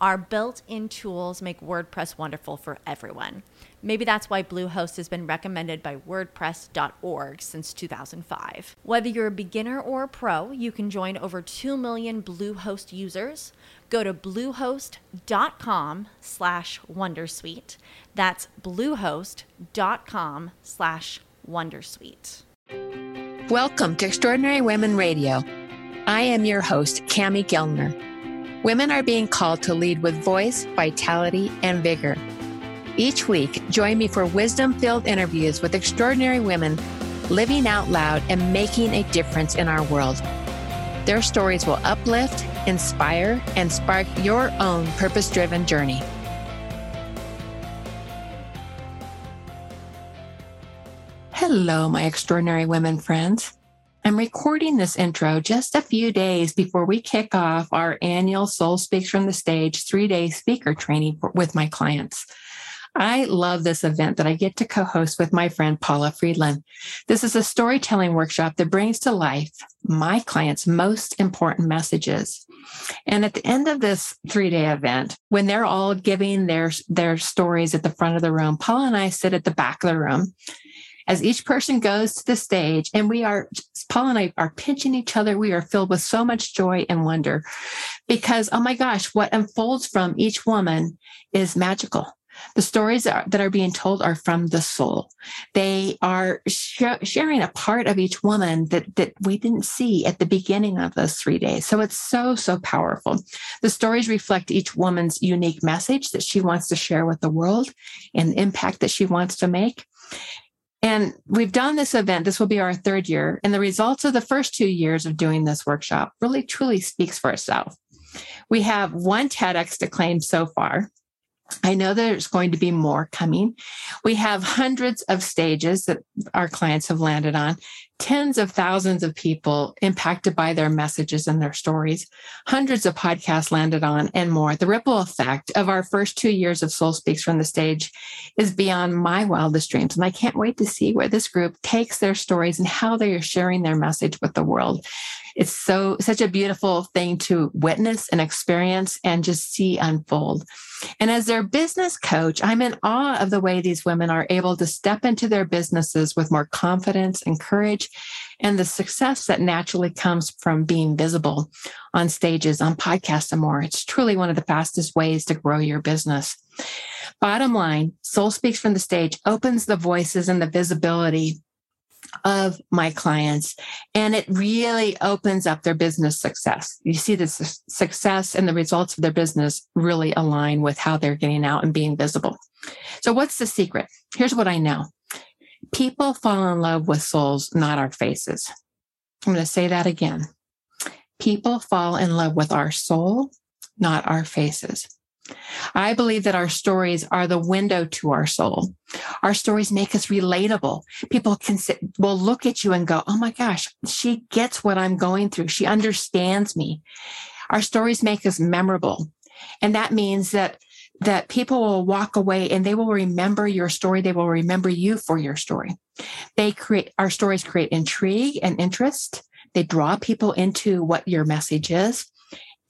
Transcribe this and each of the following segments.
Our built in tools make WordPress wonderful for everyone. Maybe that's why Bluehost has been recommended by WordPress.org since 2005. Whether you're a beginner or a pro, you can join over 2 million Bluehost users. Go to bluehost.com slash Wondersuite. That's bluehost.com slash Wondersuite. Welcome to Extraordinary Women Radio. I am your host, Cami Gellner. Women are being called to lead with voice, vitality, and vigor. Each week, join me for wisdom filled interviews with extraordinary women living out loud and making a difference in our world. Their stories will uplift, inspire, and spark your own purpose driven journey. Hello, my extraordinary women friends. I'm recording this intro just a few days before we kick off our annual Soul Speaks from the Stage three day speaker training with my clients. I love this event that I get to co host with my friend Paula Friedland. This is a storytelling workshop that brings to life my clients' most important messages. And at the end of this three day event, when they're all giving their, their stories at the front of the room, Paula and I sit at the back of the room as each person goes to the stage and we are paul and i are pinching each other we are filled with so much joy and wonder because oh my gosh what unfolds from each woman is magical the stories that are, that are being told are from the soul. They are sh- sharing a part of each woman that, that we didn't see at the beginning of those three days. So it's so, so powerful. The stories reflect each woman's unique message that she wants to share with the world and the impact that she wants to make. And we've done this event. This will be our third year. And the results of the first two years of doing this workshop really truly speaks for itself. We have one TEDx to claim so far. I know there's going to be more coming. We have hundreds of stages that our clients have landed on, tens of thousands of people impacted by their messages and their stories, hundreds of podcasts landed on, and more. The ripple effect of our first two years of Soul Speaks from the stage is beyond my wildest dreams. And I can't wait to see where this group takes their stories and how they are sharing their message with the world it's so such a beautiful thing to witness and experience and just see unfold. And as their business coach, I'm in awe of the way these women are able to step into their businesses with more confidence and courage and the success that naturally comes from being visible on stages, on podcasts, and more. It's truly one of the fastest ways to grow your business. Bottom line, Soul Speaks from the Stage opens the voices and the visibility of my clients and it really opens up their business success. You see the success and the results of their business really align with how they're getting out and being visible. So what's the secret? Here's what I know. People fall in love with souls, not our faces. I'm going to say that again. People fall in love with our soul, not our faces. I believe that our stories are the window to our soul. Our stories make us relatable. People can sit, will look at you and go, Oh my gosh, she gets what I'm going through. She understands me. Our stories make us memorable. And that means that that people will walk away and they will remember your story. They will remember you for your story. They create our stories create intrigue and interest. They draw people into what your message is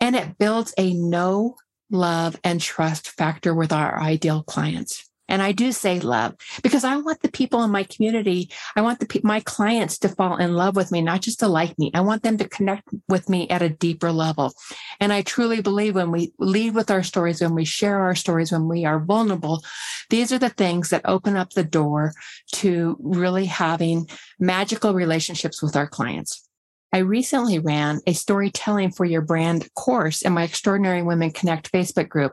and it builds a know love, and trust factor with our ideal clients. And I do say love because I want the people in my community, I want the my clients to fall in love with me, not just to like me. I want them to connect with me at a deeper level. And I truly believe when we lead with our stories, when we share our stories, when we are vulnerable, these are the things that open up the door to really having magical relationships with our clients. I recently ran a storytelling for your brand course in my Extraordinary Women Connect Facebook group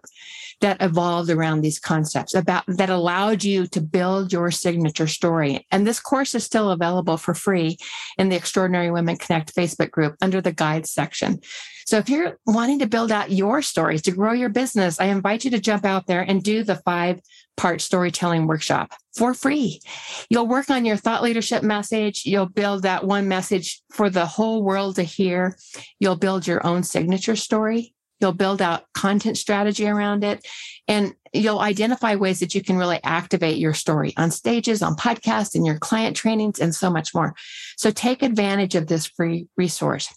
that evolved around these concepts about that allowed you to build your signature story. And this course is still available for free in the Extraordinary Women Connect Facebook group under the guides section. So if you're wanting to build out your stories to grow your business, I invite you to jump out there and do the five part storytelling workshop for free. You'll work on your thought leadership message. You'll build that one message for the whole world to hear. You'll build your own signature story. You'll build out content strategy around it and you'll identify ways that you can really activate your story on stages, on podcasts, in your client trainings, and so much more. So take advantage of this free resource.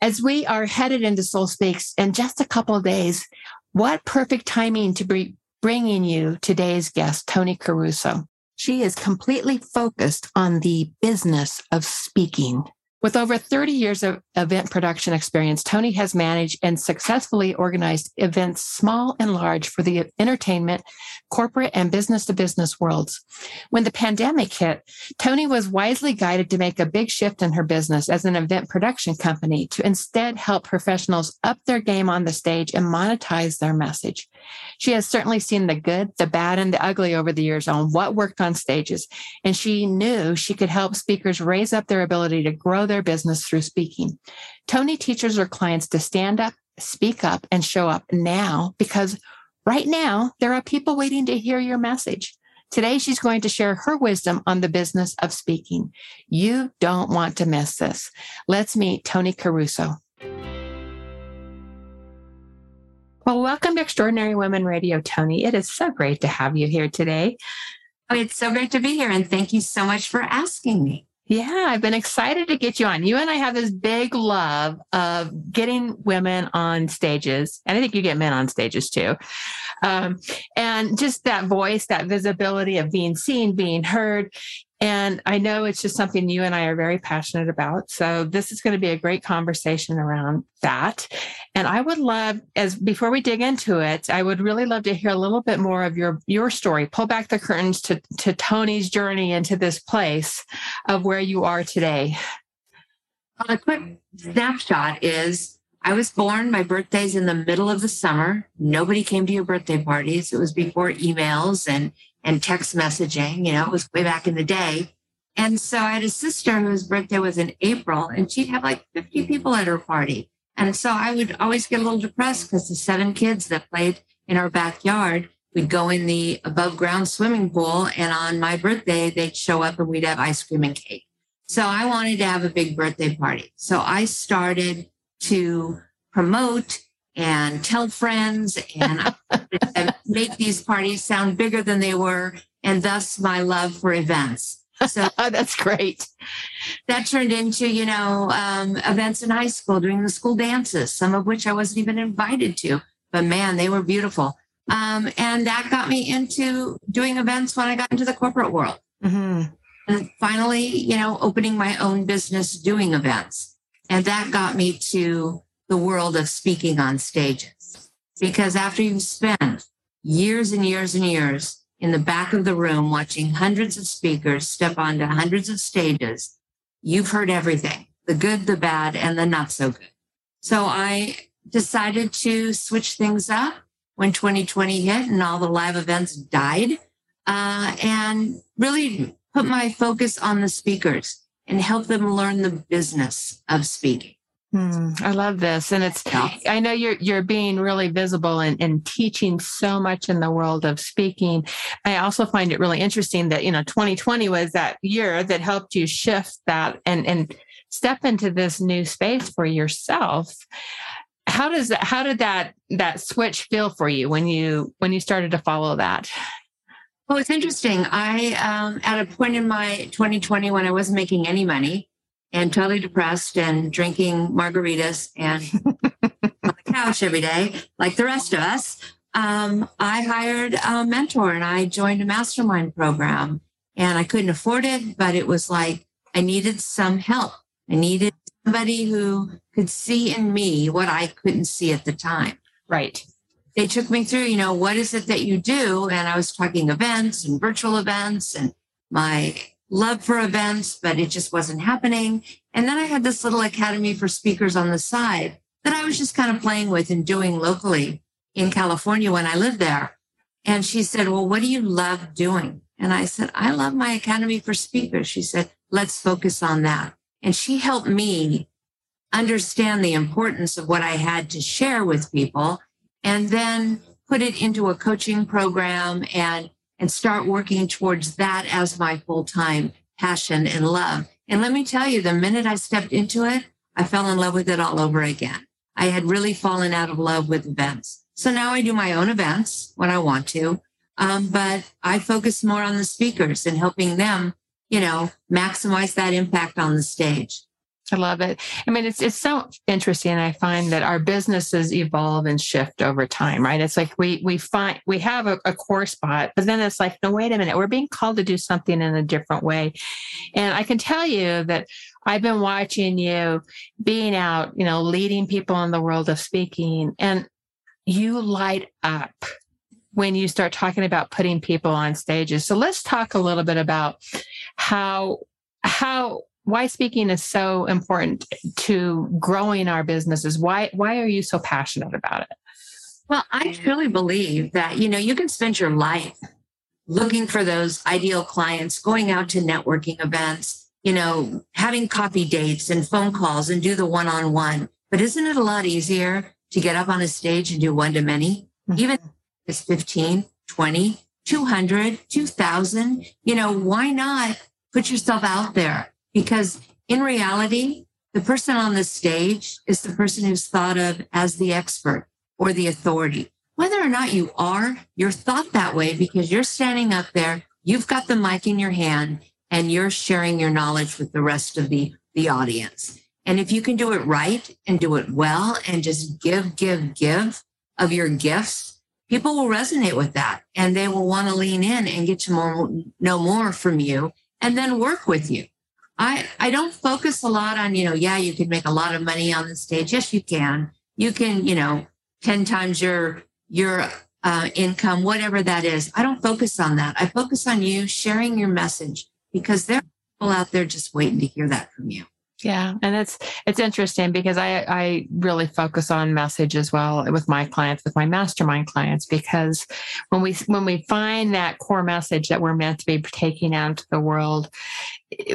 As we are headed into Soul Speaks in just a couple days, what perfect timing to be bringing you today's guest, Toni Caruso. She is completely focused on the business of speaking. With over 30 years of event production experience, Toni has managed and successfully organized events small and large for the entertainment, corporate, and business to business worlds. When the pandemic hit, Toni was wisely guided to make a big shift in her business as an event production company to instead help professionals up their game on the stage and monetize their message. She has certainly seen the good, the bad, and the ugly over the years on what worked on stages, and she knew she could help speakers raise up their ability to grow their business through speaking. Toni teaches her clients to stand up, speak up, and show up now because right now there are people waiting to hear your message. Today, she's going to share her wisdom on the business of speaking. You don't want to miss this. Let's meet Toni Caruso. Well, welcome to Extraordinary Women Radio, Toni. It is so great to have you here today. Oh, it's so great to be here. And thank you so much for asking me. Yeah, I've been excited to get you on. You and I have this big love of getting women on stages. And I think you get men on stages too. Um, and just that voice, that visibility of being seen, being heard. And I know it's just something you and I are very passionate about. So this is going to be a great conversation around that. And I would love, as before we dig into it, I would really love to hear a little bit more of your your story. Pull back the curtains to to Toni's journey into this place of where you are today. A quick snapshot is I was born, my birthday's in the middle of the summer. Nobody came to your birthday parties. It was before emails and and text messaging. You know, it was way back in the day. And so I had a sister whose birthday was in April, and she'd have like 50 people at her party. And so I would always get a little depressed because the seven kids that played in our backyard we'd go in the above ground swimming pool. And on my birthday, they'd show up and we'd have ice cream and cake. So I wanted to have a big birthday party. So I started to promote and tell friends and make these parties sound bigger than they were, and thus my love for events. So that's great. That turned into, you know, um, events in high school, doing the school dances, some of which I wasn't even invited to, but man, they were beautiful. Um, and that got me into doing events when I got into the corporate world. Mm-hmm. And finally, you know, opening my own business doing events. And that got me to the world of speaking on stages. Because after you've spent years and years and years in the back of the room watching hundreds of speakers step onto hundreds of stages, you've heard everything the good, the bad, and the not so good. So I decided to switch things up when 2020 hit and all the live events died uh, and really put my focus on the speakers and help them learn the business of speaking. Hmm, I love this. And it's. I know you're, you're being really visible and, and teaching so much in the world of speaking. I also find it really interesting that, you know, 2020 was that year that helped you shift that and, and step into this new space for yourself. How does that, how did that, that switch feel for you when you, when you started to follow that? Well, it's interesting. I, um, at a point in my 2020 when I wasn't making any money, and totally depressed and drinking margaritas and on the couch every day, like the rest of us, um, I hired a mentor and I joined a mastermind program. And I couldn't afford it, but it was like I needed some help. I needed somebody who could see in me what I couldn't see at the time. Right. They took me through, you know, what is it that you do? And I was talking events and virtual events and my love for events, but it just wasn't happening. And then I had this little academy for speakers on the side that I was just kind of playing with and doing locally in California when I lived there. And she said, Well, what do you love doing? And I said, I love my Academy for Speakers. She said, Let's focus on that. And she helped me understand the importance of what I had to share with people and then put it into a coaching program and and start working towards that as my full-time passion and love. And let me tell you, the minute I stepped into it, I fell in love with it all over again. I had really fallen out of love with events. So now I do my own events when I want to. Um, but I focus more on the speakers and helping them, you know, maximize that impact on the stage. I love it. I mean, it's it's so interesting. I find that our businesses evolve and shift over time, right? It's like we we find we have a, a, core spot, but then it's like, no, wait a minute, we're being called to do something in a different way. And I can tell you that I've been watching you being out, you know, leading people in the world of speaking, and you light up when you start talking about putting people on stages. So let's talk a little bit about how how why speaking is so important to growing our businesses. Why why are you so passionate about it? Well, I truly believe that you know you can spend your life looking for those ideal clients, going out to networking events, you know, having coffee dates and phone calls and do the one-on-one. But isn't it a lot easier to get up on a stage and do one to many? Mm-hmm. Even if it's 15, 20, 200, 2000, you know, why not put yourself out there? Because in reality, the person on the stage is the person who's thought of as the expert or the authority. Whether or not you are, you're thought that way because you're standing up there, you've got the mic in your hand, and you're sharing your knowledge with the rest of the, the audience. And if you can do it right and do it well and just give, give, give of your gifts, people will resonate with that and they will want to lean in and get to more, know more from you and then work with you. I, I don't focus a lot on, you know, yeah, you can make a lot of money on the stage. Yes, you can. You can, you know, 10 times your, your uh, income, whatever that is. I don't focus on that. I focus on you sharing your message because there are people out there just waiting to hear that from you. Yeah, and it's it's interesting because I I really focus on message as well with my clients, with my mastermind clients, because when we when we find that core message that we're meant to be taking out into the world,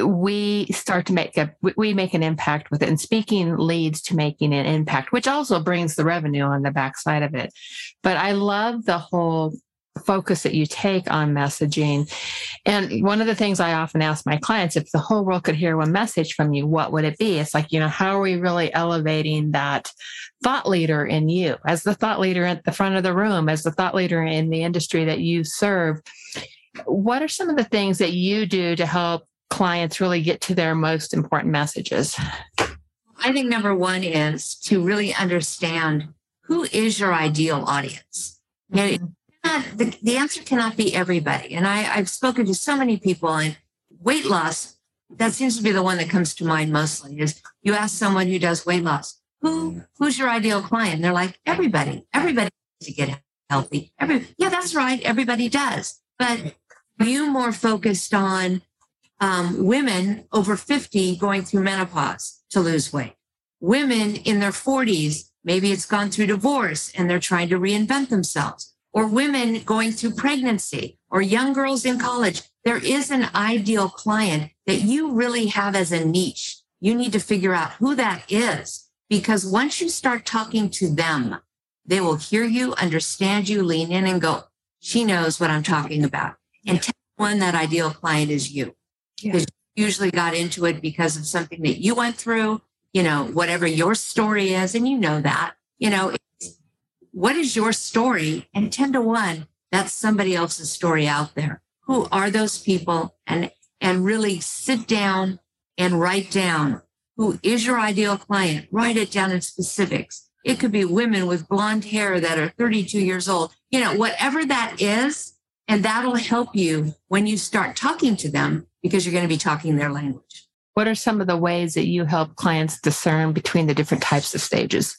we start to make a we make an impact with it, and speaking leads to making an impact, which also brings the revenue on the backside of it. But I love the whole focus that you take on messaging. And one of the things I often ask my clients if the whole world could hear one message from you, what would it be? It's like, you know, how are we really elevating that thought leader in you as the thought leader at the front of the room, as the thought leader in the industry that you serve? What are some of the things that you do to help clients really get to their most important messages? I think number one is to really understand who is your ideal audience. The, the answer cannot be everybody. And I, I've spoken to so many people and weight loss, that seems to be the one that comes to mind mostly is you ask someone who does weight loss, who, who's your ideal client? And they're like, everybody, everybody to get healthy. Every, yeah, that's right. Everybody does. But you more focused on um, women over 50 going through menopause to lose weight. Women in their 40s, maybe it's gone through divorce and they're trying to reinvent themselves or women going through pregnancy or young girls in college. There is an ideal client that you really have as a niche. You need to figure out who that is because once you start talking to them, they will hear you, understand you, lean in and go, she knows what I'm talking about. And tell one, that ideal client is you. Because you usually got into it because of something that you went through, you know, whatever your story is, and you know that, you know, what is your story? And 10 to 1, that's somebody else's story out there. Who are those people? And, and really sit down and write down who is your ideal client. Write it down in specifics. It could be women with blonde hair that are 32 years old. You know, whatever that is, and that'll help you when you start talking to them because you're going to be talking their language. What are some of the ways that you help clients discern between the different types of stages?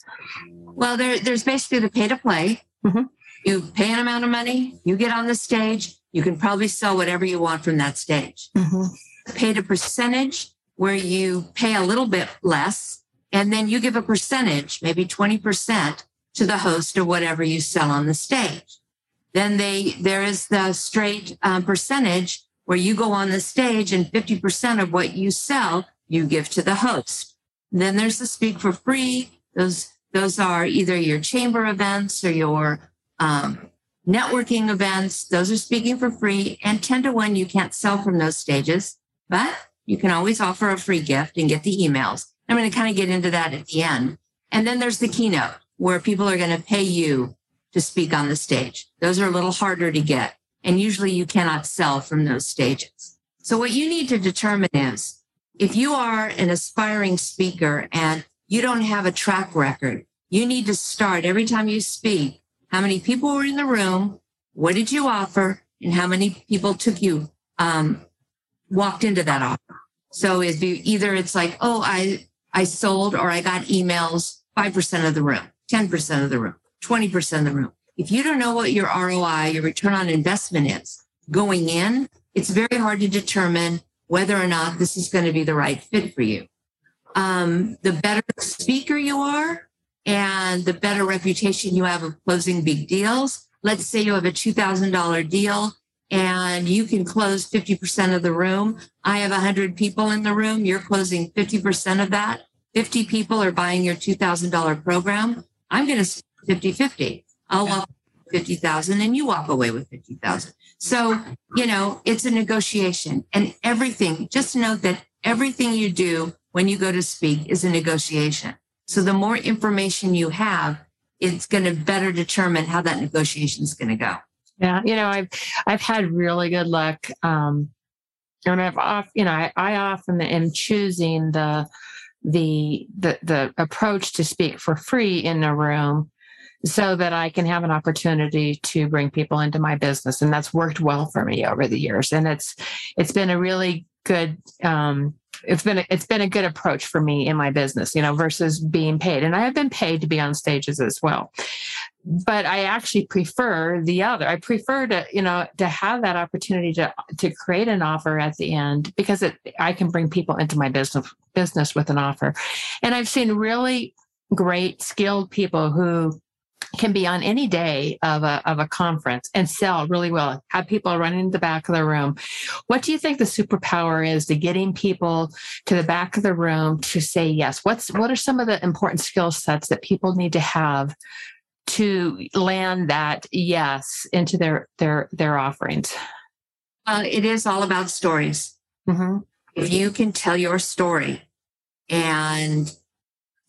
Well, there, there's basically the pay to play. Mm-hmm. You pay an amount of money, you get on the stage, you can probably sell whatever you want from that stage. Mm-hmm. paid a percentage where you pay a little bit less and then you give a percentage, maybe 20% to the host or whatever you sell on the stage. Then they, there is the straight um, percentage where you go on the stage and 50% of what you sell, you give to the host. And then there's the speak for free. Those, those are either your chamber events or your, um, networking events. Those are speaking for free and 10 to 1. You can't sell from those stages, but you can always offer a free gift and get the emails. I'm going to kind of get into that at the end. And then there's the keynote where people are going to pay you to speak on the stage. Those are a little harder to get. And usually you cannot sell from those stages. So what you need to determine is if you are an aspiring speaker and you don't have a track record, you need to start every time you speak how many people were in the room, what did you offer, and how many people took you, um, walked into that offer. So if you either it's like, oh, I, I sold or I got emails 5% of the room, 10% of the room, 20% of the room. If you don't know what your ROI, your return on investment is going in, it's very hard to determine whether or not this is going to be the right fit for you. Um, the better speaker you are, and the better reputation you have of closing big deals. Let's say you have a $2,000 deal and you can close 50% of the room. I have 100 people in the room. You're closing 50% of that. 50 people are buying your $2,000 program. I'm going to 50 50. I'll walk 50,000 and you walk away with 50,000. So, you know, it's a negotiation and everything, just note that everything you do when you go to speak is a negotiation. So the more information you have, it's going to better determine how that negotiation is going to go. Yeah, you know, I've I've had really good luck, um, and I've off, you know, I, I often am choosing the the the the approach to speak for free in a room so that I can have an opportunity to bring people into my business. And that's worked well for me over the years. And it's it's been a really good um, it's been a, it's been a good approach for me in my business, you know, versus being paid. And I have been paid to be on stages as well. But I actually prefer the other. I prefer to, you know, to have that opportunity to to create an offer at the end because it I can bring people into my business business with an offer. And I've seen really great skilled people who can be on any day of a, of a conference and sell really well, have people running in the back of the room. What do you think the superpower is to getting people to the back of the room to say yes? What's, what are some of the important skill sets that people need to have to land that yes into their, their, their offerings? Uh, it is all about stories. Mm-hmm. If you can tell your story and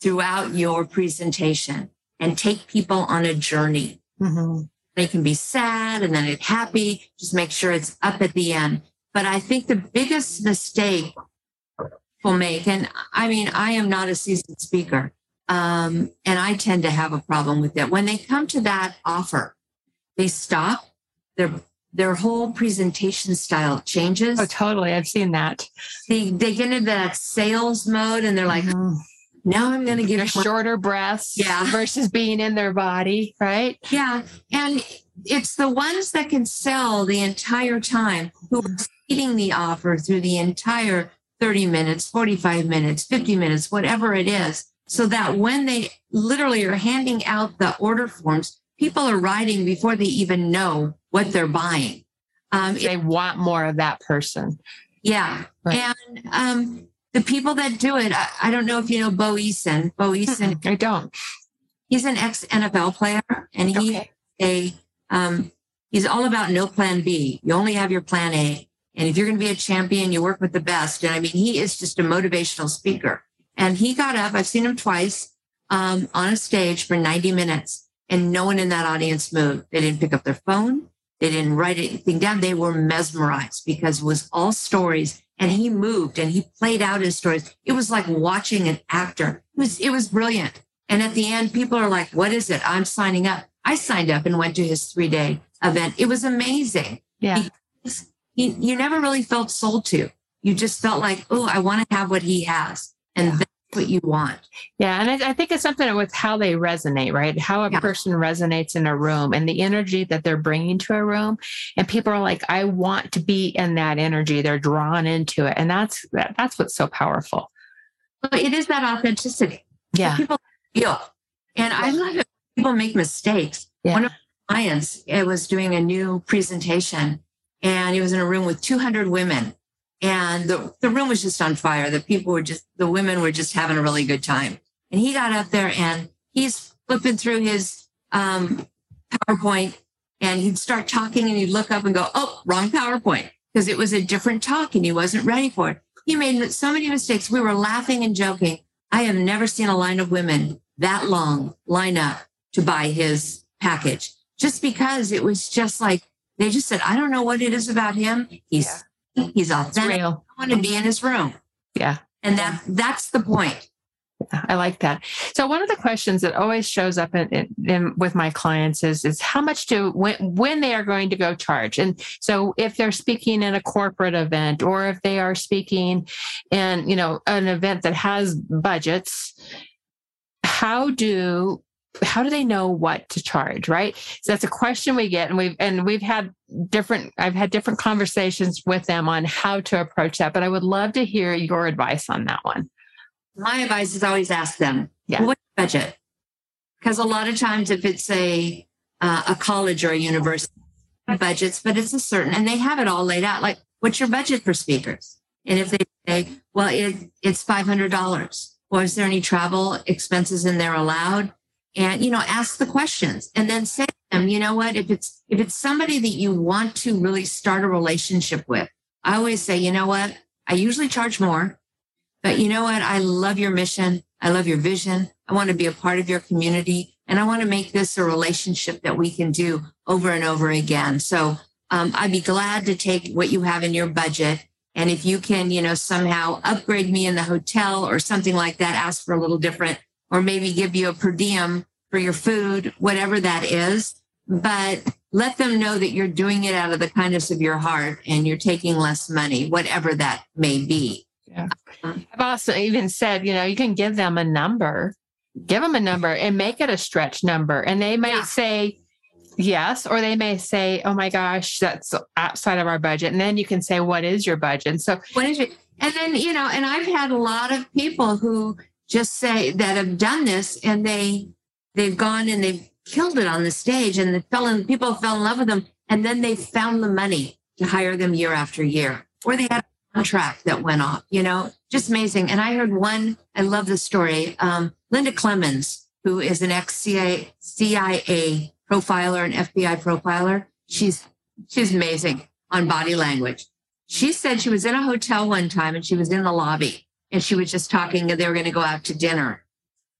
throughout your presentation, and take people on a journey. Mm-hmm. They can be sad and then it happy. Just make sure it's up at the end. But I think the biggest mistake people make, and I mean, I am not a seasoned speaker, um, and I tend to have a problem with it. When they come to that offer, they stop. Their their whole presentation style changes. Oh, totally. I've seen that. They they get into that sales mode, and they're like, mm-hmm now I'm going to give a shorter breaths yeah. versus being in their body, right? Yeah. And it's the ones that can sell the entire time who are eating the offer through the entire 30 minutes, 45 minutes, 50 minutes, whatever it is. So that when they literally are handing out the order forms, people are writing before they even know what they're buying. Um, they it, want more of that person. Yeah. Right. And um, the people that do it, I, I, don't know if you know Bo Eason. Bo Eason. I don't. He's an ex NFL player and he okay. a um he's all about no plan B. You only have your plan A. And if you're going to be a champion, you work with the best. And I mean, he is just a motivational speaker. And he got up, I've seen him twice um, on a stage for 90 minutes and no one in that audience moved. They didn't pick up their phone. They didn't write anything down. They were mesmerized because it was all stories and he moved and he played out his stories. It was like watching an actor. It was, it was brilliant. And at the end, people are like, what is it? I'm signing up. I signed up and went to his three day event. It was amazing. Yeah. He, you never really felt sold to. You just felt like, oh, I want to have what he has. And yeah. What you want. Yeah. And I, I think it's something with how they resonate, right? How a Yeah. person resonates in a room and the energy that they're bringing to a room. And people are like, I want to be in that energy. They're drawn into it. And that's, that, that's what's so powerful. But it is that authenticity. Yeah. People feel. And I love it. People make mistakes. Yeah. One of my clients it was doing a new presentation and he was in a room with 200 women. And the, the room was just on fire. The people were just, the women were just having a really good time. And he got up there and he's flipping through his um, PowerPoint and he'd start talking and he'd look up and go, Oh, wrong PowerPoint. Because it was a different talk and he wasn't ready for it. He made so many mistakes. We were laughing and joking. I have never seen a line of women that long line up to buy his package just because it was just like they just said, I don't know what it is about him. He's he's authentic. real. I want to be in his room. Yeah. And that that's the point. I like that. So one of the questions that always shows up in, in, in with my clients is is how much do when when they are going to go charge. And so if they're speaking in a corporate event or if they are speaking in you know an event that has budgets, how do how do they know what to charge right so that's a question we get and we've and we've had different i've had different conversations with them on how to approach that but i would love to hear your advice on that one My advice is always ask them, Yeah. what's your budget? Because a lot of times if it's a uh, a college or a university budgets, but it's a certain and they have it all laid out. Like, what's your budget for speakers? And if they say, well, it, it's five hundred dollars, or is there any travel expenses in there allowed? And you know, ask the questions and then say to them, you know what, if it's if it's somebody that you want to really start a relationship with, I always say, you know what, I usually charge more, but you know what, I love your mission, I love your vision, I want to be a part of your community, and I want to make this a relationship that we can do over and over again. So um, I'd be glad to take what you have in your budget. And if you can, you know, somehow upgrade me in the hotel or something like that, ask for a little different, or maybe give you a per diem for your food, whatever that is. But let them know that you're doing it out of the kindness of your heart and you're taking less money, whatever that may be. Yeah. Uh-huh. I've also even said, you know, you can give them a number, give them a number and make it a stretch number. And they might Yeah. say yes, or they may say, oh my gosh, that's outside of our budget. And then you can say, what is your budget? And so, What is it? And then, you know, and I've had a lot of people who just say that have done this and they they've gone and they've killed it on the stage and the fell in, people fell in love with them and then they found the money to hire them year after year. Or they had a contract that went off, you know, just amazing. And I heard one, I love the story. Um, Linda Clemens, who is an ex CIA, profiler and FBI profiler. She's she's amazing on body language. She said she was in a hotel one time and she was in the lobby and she was just talking and they were going to go out to dinner.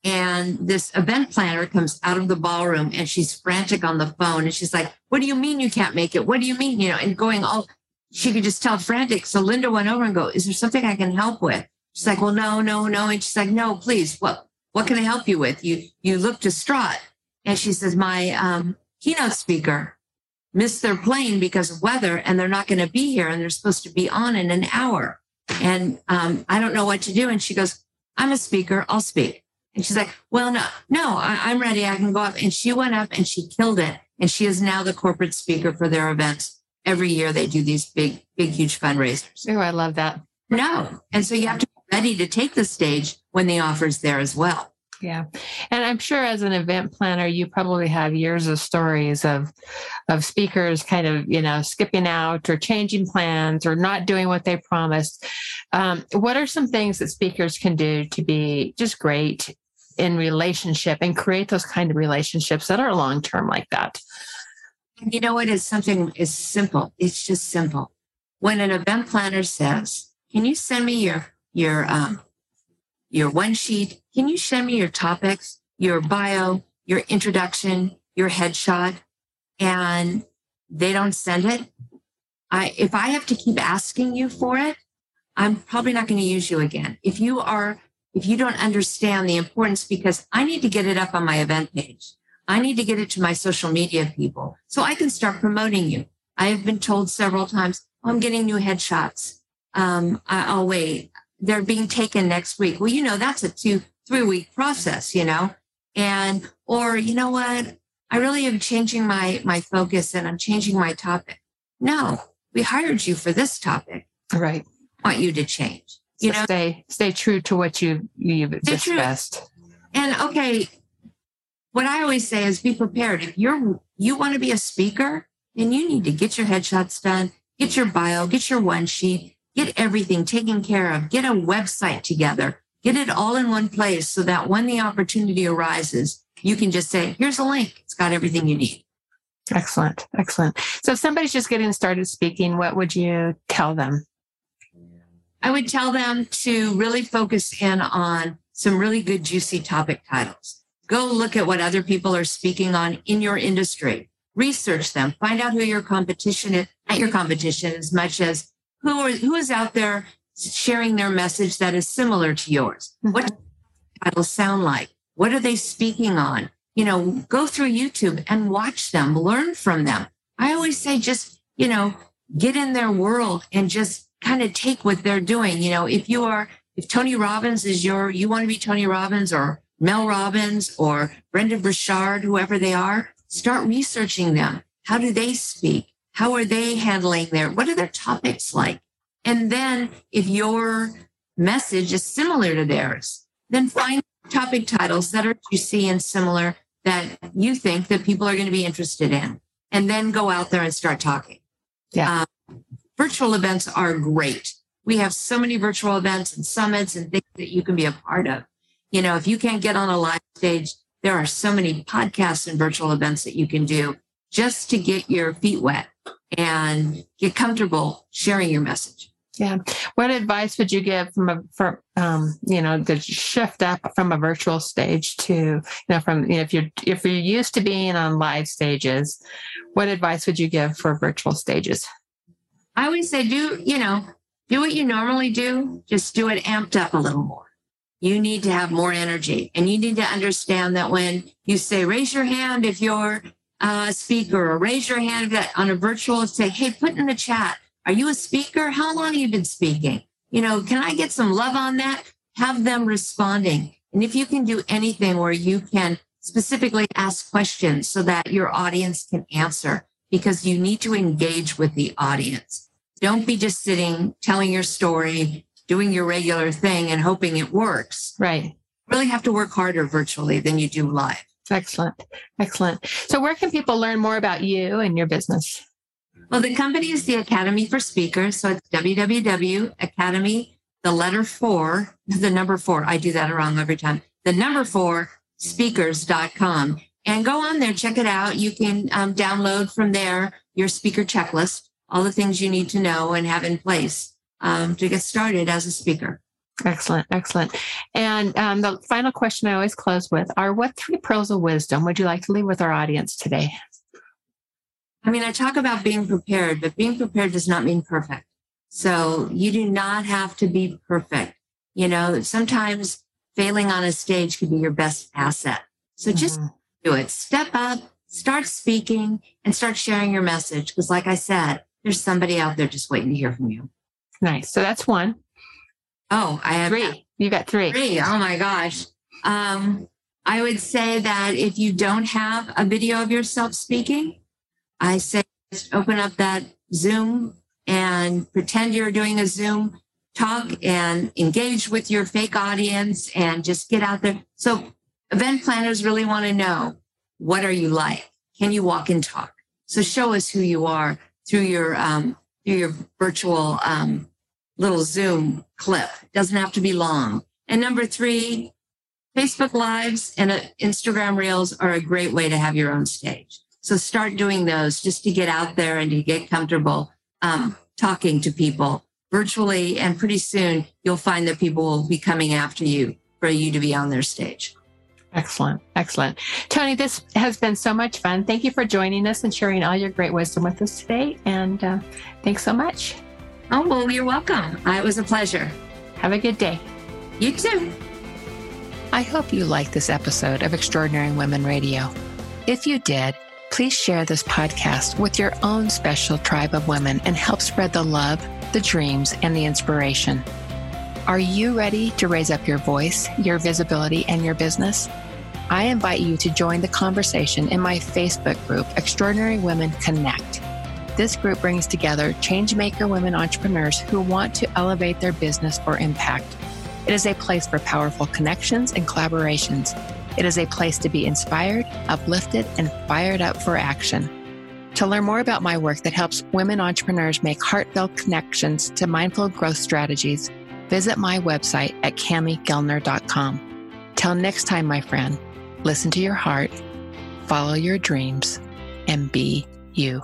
And this event planner comes out of the ballroom and she's frantic on the phone and she's like, What do you mean you can't make it? What do you mean? You know, and going all, she could just tell frantic. So Linda went over and go, Is there something I can help with? She's like, Well, no, no, no. And she's like, No, please. What, what can I help you with? You, you look distraught. And she says, My um, keynote speaker missed their plane because of weather and they're not going to be here and they're supposed to be on in an hour. And um, I don't know what to do. And she goes, I'm a speaker. I'll speak. And she's like, well, no, no, I, I'm ready. I can go up. And she went up and she killed it. And she is now the corporate speaker for their events. Every year they do these big, big, huge fundraisers. oh, I love that. No. And so you have to be ready to take the stage when the offer's there as well. Yeah. And I'm sure as an event planner, you probably have years of stories of of speakers kind of, you know, skipping out or changing plans or not doing what they promised. Um, what are some things that speakers can do to be just great in relationship and create those kind of relationships that are long term like that? You know what is something is simple. It's just simple. When an event planner says, "Can you send me your your um your one sheet? Can you send me your topics, your bio, your introduction, your headshot?" And they don't send it. I if I have to keep asking you for it, I'm probably not going to use you again. If you are if you don't understand the importance because I need to get it up on my event page. I need to get it to my social media people so I can start promoting you. I have been told several times, oh, I'm getting new headshots. Um, I, I'll wait. they're being taken next week. Well, you know, that's a two, three week process, you know, and, or, you know what? I really am changing my, my focus and I'm changing my topic. No, we hired you for this topic. Right. I want you to change. You So know, stay stay true to what you you've discussed. and okay, what I always say is be prepared. If you're you want to be a speaker, then you need to get your headshots done, get your bio, get your one sheet, get everything taken care of, get a website together, get it all in one place so that when the opportunity arises, you can just say, here's a link. It's got everything you need. Excellent. Excellent. So if somebody's just getting started speaking, what would you tell them? I would tell them to really focus in on some really good, juicy topic titles. Go look at what other people are speaking on in your industry. Research them. Find out who your competition is, not your competition as much as who are, who is out there sharing their message that is similar to yours. Mm-hmm. What titles sound like? What are they speaking on? You know, go through YouTube and watch them, learn from them. I always say just, you know, get in their world and just kind of take what they're doing. You know, if you are, if Tony Robbins is your, you want to be Tony Robbins or Mel Robbins or Brendon Burchard, whoever they are, start researching them. How do they speak? How are they handling their, what are their topics like? And then if your message is similar to theirs, then find topic titles that are juicy and similar that you think that people are going to be interested in. And then go out there and start talking. Yeah. Um, virtual events are great. We have so many virtual events and summits and things that you can be a part of. You know, if you can't get on a live stage, there are so many podcasts and virtual events that you can do just to get your feet wet and get comfortable sharing your message. Yeah. What advice would you give from a from um, you know, the shift up from a virtual stage to, you know, from you know, if you're if you're used to being on live stages, what advice would you give for virtual stages? I always say, do, you know, do what you normally do, just do it amped up a little more. You need to have more energy and you need to understand that when you say, raise your hand if you're a speaker or raise your hand on a virtual, say, hey, put in the chat. Are you a speaker? How long have you been speaking? You know, can I get some love on that? Have them responding. And if you can do anything where you can specifically ask questions so that your audience can answer, because you need to engage with the audience. Don't be just sitting, telling your story, doing your regular thing and hoping it works. Right. Really have to work harder virtually than you do live. Excellent. Excellent. So where can people learn more about you and your business? Well, the company is the Academy for Speakers. So it's www.academy, the letter four, the number four. I do that wrong every time. The number four speakers.com and go on there, check it out. You can um, download from there your speaker checklist, all the things you need to know and have in place um, to get started as a speaker. Excellent. Excellent. And um, the final question I always close with are what three pearls of wisdom would you like to leave with our audience today? I mean, I talk about being prepared, but being prepared does not mean perfect. So you do not have to be perfect. You know, sometimes failing on a stage could be your best asset. So just Mhm. do it. Step up, start speaking, and start sharing your message. Because, like I said, there's somebody out there just waiting to hear from you. nice. So that's one. Oh, I have Three. You got three. Three. Oh my gosh. Um, I would say that if you don't have a video of yourself speaking, I say just open up that Zoom and pretend you're doing a Zoom talk and engage with your fake audience and just get out there. So event planners really want to know what are you like? Can you walk and talk? So show us who you are through your um, through your virtual um, little Zoom clip. Doesn't have to be long. And number three, Facebook Lives and uh, Instagram Reels are a great way to have your own stage. So start doing those just to get out there and to get comfortable um, talking to people virtually. And pretty soon you'll find that people will be coming after you for you to be on their stage. Excellent. Excellent. Toni, this has been so much fun. Thank you for joining us and sharing all your great wisdom with us today. And uh, thanks so much. Oh, well, you're welcome. It was a pleasure. Have a good day. You too. I hope you liked this episode of Extraordinary Women Radio. If you did, please share this podcast with your own special tribe of women and help spread the love, the dreams, and the inspiration. Are you ready to raise up your voice, your visibility, and your business? I invite you to join the conversation in my Facebook group, Extraordinary Women Connect. This group brings together changemaker women entrepreneurs who want to elevate their business for impact. It is a place for powerful connections and collaborations. It is a place to be inspired, uplifted, and fired up for action. To learn more about my work that helps women entrepreneurs make heartfelt connections to mindful growth strategies, visit my website at camigellner.com. Till next time, my friend, listen to your heart, follow your dreams, and be you.